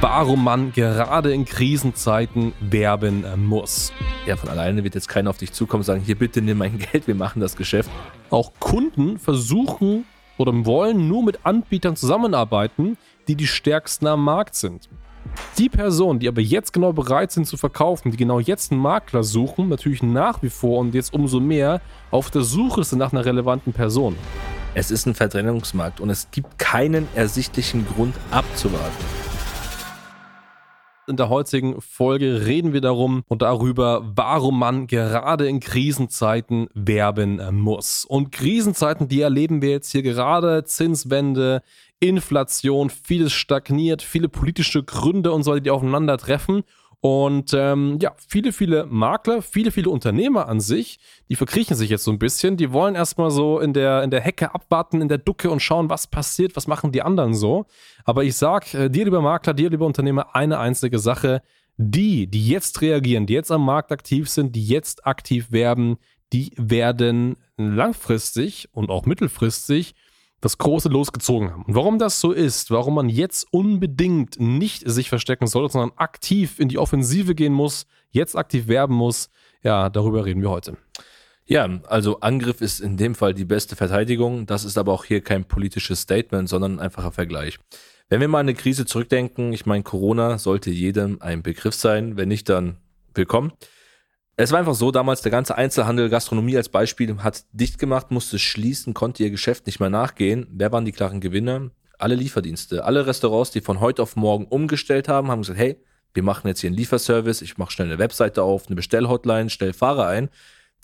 warum man gerade in Krisenzeiten werben muss. Ja, von alleine wird jetzt keiner auf dich zukommen und sagen, hier bitte nimm mein Geld, wir machen das Geschäft. Auch Kunden versuchen oder wollen nur mit Anbietern zusammenarbeiten, die die stärksten am Markt sind. Die Personen, die aber jetzt genau bereit sind zu verkaufen, die genau jetzt einen Makler suchen, natürlich nach wie vor und jetzt umso mehr auf der Suche sind nach einer relevanten Person. Es ist ein Verdrängungsmarkt und es gibt keinen ersichtlichen Grund abzuwarten. In der heutigen Folge reden wir darum und darüber, warum man gerade in Krisenzeiten werben muss. Und Krisenzeiten, die erleben wir jetzt hier gerade, Zinswende, Inflation, vieles stagniert, viele politische Gründe und so, die aufeinandertreffen. Und ähm, ja, viele, viele Makler, viele, viele Unternehmer an sich, die verkriechen sich jetzt so ein bisschen. Die wollen erstmal so in der, in der Hecke abwarten, in der Ducke und schauen, was passiert, was machen die anderen so. Aber ich sag äh, dir, lieber Makler, dir, lieber Unternehmer, eine einzige Sache. Die, die jetzt reagieren, die jetzt am Markt aktiv sind, die jetzt aktiv werben, die werden langfristig und auch mittelfristig das große losgezogen haben. Und warum das so ist, warum man jetzt unbedingt nicht sich verstecken sollte, sondern aktiv in die Offensive gehen muss, jetzt aktiv werben muss, ja, darüber reden wir heute. Ja, also Angriff ist in dem Fall die beste Verteidigung. Das ist aber auch hier kein politisches Statement, sondern ein einfacher Vergleich. Wenn wir mal an eine Krise zurückdenken, ich meine, Corona sollte jedem ein Begriff sein. Wenn nicht, dann willkommen. Es war einfach so, damals der ganze Einzelhandel, Gastronomie als Beispiel, hat dicht gemacht, musste schließen, konnte ihr Geschäft nicht mehr nachgehen. Wer waren die klaren Gewinner? Alle Lieferdienste, alle Restaurants, die von heute auf morgen umgestellt haben, haben gesagt, hey, wir machen jetzt hier einen Lieferservice, ich mache schnell eine Webseite auf, eine Bestellhotline, stell Fahrer ein.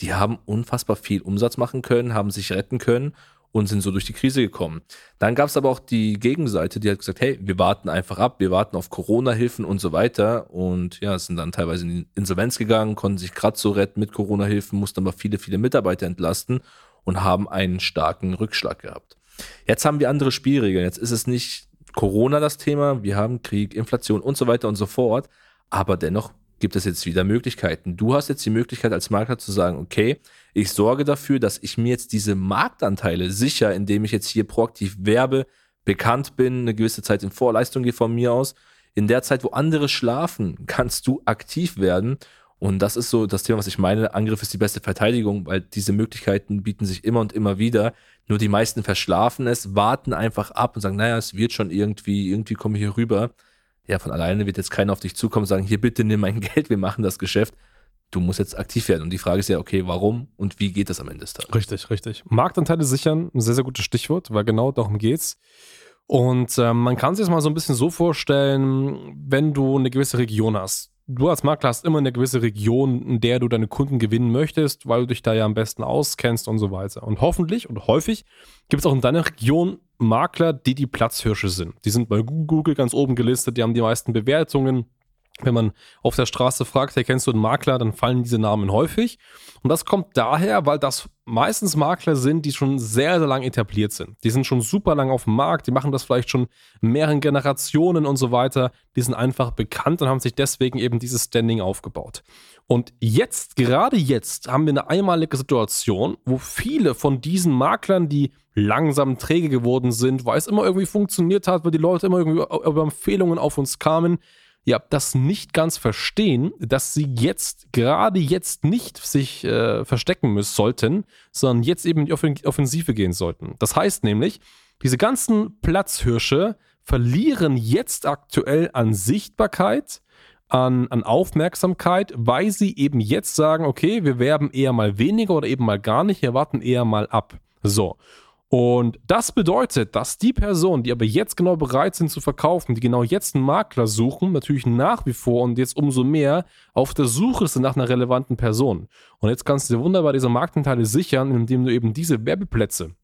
Die haben unfassbar viel Umsatz machen können, haben sich retten können und sind so durch die Krise gekommen. Dann gab es aber auch die Gegenseite, die hat gesagt, hey, wir warten einfach ab, wir warten auf Corona-Hilfen und so weiter und ja, sind dann teilweise in die Insolvenz gegangen, konnten sich gerade so retten mit Corona-Hilfen, mussten aber viele, viele Mitarbeiter entlasten und haben einen starken Rückschlag gehabt. Jetzt haben wir andere Spielregeln. Jetzt ist es nicht Corona das Thema, wir haben Krieg, Inflation und so weiter und so fort, aber dennoch gibt es jetzt wieder Möglichkeiten. Du hast jetzt die Möglichkeit als Makler zu sagen, okay, ich sorge dafür, dass ich mir jetzt diese Marktanteile sicher, indem ich jetzt hier proaktiv werbe, bekannt bin, eine gewisse Zeit in Vorleistung gehe von mir aus. In der Zeit, wo andere schlafen, kannst du aktiv werden. Und das ist so das Thema, was ich meine. Angriff ist die beste Verteidigung, weil diese Möglichkeiten bieten sich immer und immer wieder. Nur die meisten verschlafen es, warten einfach ab und sagen, naja, es wird schon irgendwie, irgendwie komme ich hier rüber ja, von alleine wird jetzt keiner auf dich zukommen und sagen, hier bitte nimm mein Geld, wir machen das Geschäft. Du musst jetzt aktiv werden. Und die Frage ist ja, okay, warum und wie geht das am Ende des Tages? Richtig, richtig. Marktanteile sichern, ein sehr, sehr gutes Stichwort, weil genau darum geht's. Und äh, man kann sich das mal so ein bisschen so vorstellen, wenn du eine gewisse Region hast du als Makler hast immer eine gewisse Region, in der du deine Kunden gewinnen möchtest, weil du dich da ja am besten auskennst und so weiter. Und hoffentlich und häufig gibt es auch in deiner Region Makler, die die Platzhirsche sind. Die sind bei Google ganz oben gelistet, die haben die meisten Bewertungen, wenn man auf der Straße fragt, hey, kennst du einen Makler, dann fallen diese Namen häufig. Und das kommt daher, weil das meistens Makler sind, die schon sehr, sehr lang etabliert sind. Die sind schon super lang auf dem Markt, die machen das vielleicht schon mehreren Generationen und so weiter. Die sind einfach bekannt und haben sich deswegen eben dieses Standing aufgebaut. Und jetzt, gerade jetzt, haben wir eine einmalige Situation, wo viele von diesen Maklern, die langsam träge geworden sind, weil es immer irgendwie funktioniert hat, weil die Leute immer irgendwie über Empfehlungen auf uns kamen, ja, das nicht ganz verstehen, dass sie jetzt, gerade jetzt nicht sich äh, verstecken müssen sollten, sondern jetzt eben in die Offensive gehen sollten. Das heißt nämlich, diese ganzen Platzhirsche verlieren jetzt aktuell an Sichtbarkeit, an, an Aufmerksamkeit, weil sie eben jetzt sagen, okay, wir werben eher mal weniger oder eben mal gar nicht, wir warten eher mal ab. So. Und das bedeutet, dass die Personen, die aber jetzt genau bereit sind zu verkaufen, die genau jetzt einen Makler suchen, natürlich nach wie vor und jetzt umso mehr auf der Suche sind nach einer relevanten Person. Und jetzt kannst du dir wunderbar diese Marktanteile sichern, indem du eben diese Werbeplätze,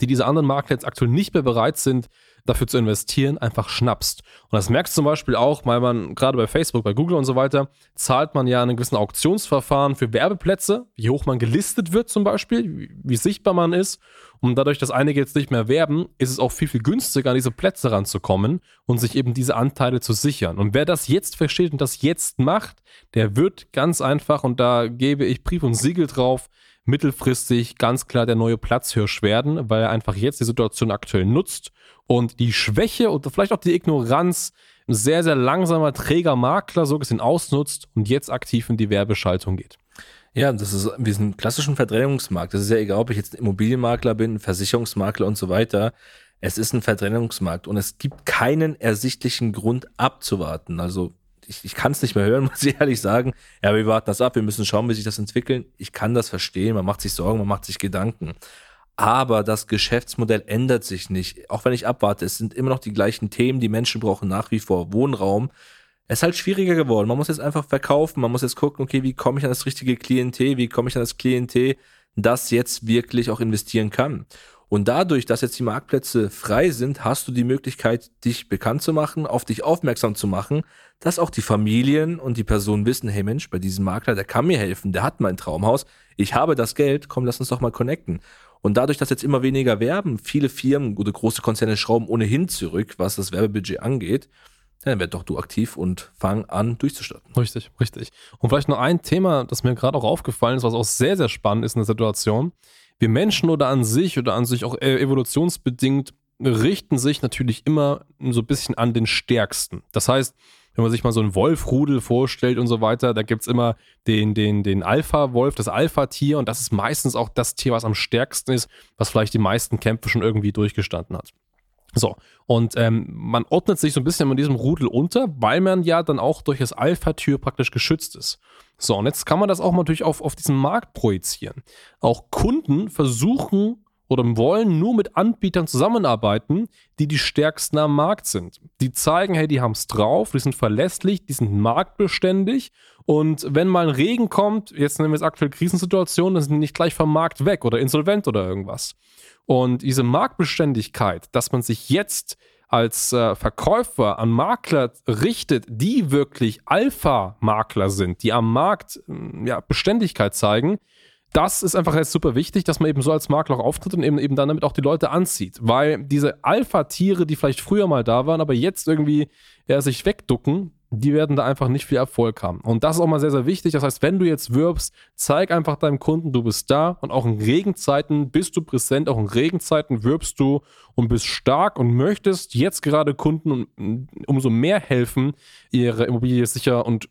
die diese anderen Makler jetzt aktuell nicht mehr bereit sind, dafür zu investieren, einfach schnappst. Und das merkst du zum Beispiel auch, weil man gerade bei Facebook, bei Google und so weiter, zahlt man ja einen gewissen Auktionsverfahren für Werbeplätze, wie hoch man gelistet wird zum Beispiel, wie, wie sichtbar man ist. Und dadurch, dass einige jetzt nicht mehr werben, ist es auch viel, viel günstiger, an diese Plätze ranzukommen und sich eben diese Anteile zu sichern. Und wer das jetzt versteht und das jetzt macht, der wird ganz einfach, und da gebe ich Brief und Siegel drauf, mittelfristig ganz klar der neue Platzhirsch werden, weil er einfach jetzt die Situation aktuell nutzt und die Schwäche und vielleicht auch die Ignoranz sehr, sehr langsamer, träger Makler so gesehen ausnutzt und jetzt aktiv in die Werbeschaltung geht. Ja, das ist wie ein klassischen Verdrängungsmarkt. Das ist ja egal, ob ich jetzt Immobilienmakler bin, Versicherungsmakler und so weiter. Es ist ein Verdrängungsmarkt und es gibt keinen ersichtlichen Grund abzuwarten. Also ich, ich kann es nicht mehr hören, muss ich ehrlich sagen. Ja, wir warten das ab, wir müssen schauen, wie sich das entwickelt. Ich kann das verstehen, man macht sich Sorgen, man macht sich Gedanken. Aber das Geschäftsmodell ändert sich nicht. Auch wenn ich abwarte, es sind immer noch die gleichen Themen. Die Menschen brauchen nach wie vor Wohnraum. Es ist halt schwieriger geworden. Man muss jetzt einfach verkaufen. Man muss jetzt gucken, okay, wie komme ich an das richtige Klientel? Wie komme ich an das Klientel, das jetzt wirklich auch investieren kann? Und dadurch, dass jetzt die Marktplätze frei sind, hast du die Möglichkeit, dich bekannt zu machen, auf dich aufmerksam zu machen, dass auch die Familien und die Personen wissen, hey Mensch, bei diesem Makler, der kann mir helfen, der hat mein Traumhaus, ich habe das Geld, komm, lass uns doch mal connecten. Und dadurch, dass jetzt immer weniger werben, viele Firmen oder große Konzerne schrauben ohnehin zurück, was das Werbebudget angeht, dann werd doch du aktiv und fang an durchzustarten. Richtig, richtig. Und vielleicht noch ein Thema, das mir gerade auch aufgefallen ist, was auch sehr, sehr spannend ist in der Situation. Wir Menschen oder an sich oder an sich auch evolutionsbedingt richten sich natürlich immer so ein bisschen an den Stärksten. Das heißt, wenn man sich mal so einen Wolfrudel vorstellt und so weiter, da gibt es immer den, den, den Alpha-Wolf, das Alpha-Tier und das ist meistens auch das Tier, was am stärksten ist, was vielleicht die meisten Kämpfe schon irgendwie durchgestanden hat. So, und ähm, man ordnet sich so ein bisschen in diesem Rudel unter, weil man ja dann auch durch das Alpha-Tür praktisch geschützt ist. So, und jetzt kann man das auch natürlich auf, auf diesen Markt projizieren. Auch Kunden versuchen oder wollen nur mit Anbietern zusammenarbeiten, die die stärksten am Markt sind. Die zeigen, hey, die haben es drauf, die sind verlässlich, die sind marktbeständig und wenn mal ein Regen kommt, jetzt nehmen wir es aktuell Krisensituation, dann sind die nicht gleich vom Markt weg oder insolvent oder irgendwas. Und diese Marktbeständigkeit, dass man sich jetzt als äh, Verkäufer an Makler richtet, die wirklich Alpha-Makler sind, die am Markt ja, Beständigkeit zeigen, das ist einfach jetzt super wichtig, dass man eben so als Makler auch auftritt und eben, eben dann damit auch die Leute anzieht. Weil diese Alpha-Tiere, die vielleicht früher mal da waren, aber jetzt irgendwie ja, sich wegducken, die werden da einfach nicht viel Erfolg haben. Und das ist auch mal sehr, sehr wichtig. Das heißt, wenn du jetzt wirbst, zeig einfach deinem Kunden, du bist da und auch in Regenzeiten bist du präsent, auch in Regenzeiten wirbst du und bist stark und möchtest jetzt gerade Kunden umso mehr helfen, ihre Immobilie sicher und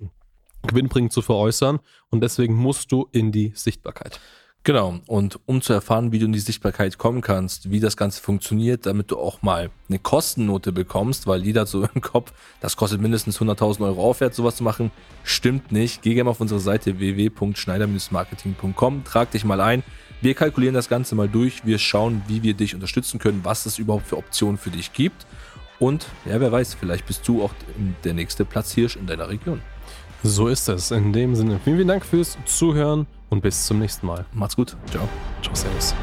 gewinnbringend zu veräußern und deswegen musst du in die Sichtbarkeit. Genau, und um zu erfahren, wie du in die Sichtbarkeit kommen kannst, wie das Ganze funktioniert, damit du auch mal eine Kostennote bekommst, weil jeder hat so im Kopf, das kostet mindestens 100.000 Euro aufwärts, sowas zu machen, stimmt nicht. Geh gerne auf unsere Seite www.schneider-marketing.com, trag dich mal ein. Wir kalkulieren das Ganze mal durch, wir schauen, wie wir dich unterstützen können, was es überhaupt für Optionen für dich gibt. Und ja, wer weiß, vielleicht bist du auch der nächste Platzhirsch in deiner Region. So ist es. In dem Sinne, vielen, vielen Dank fürs Zuhören und bis zum nächsten Mal. Macht's gut. Ciao. Ciao, Servus.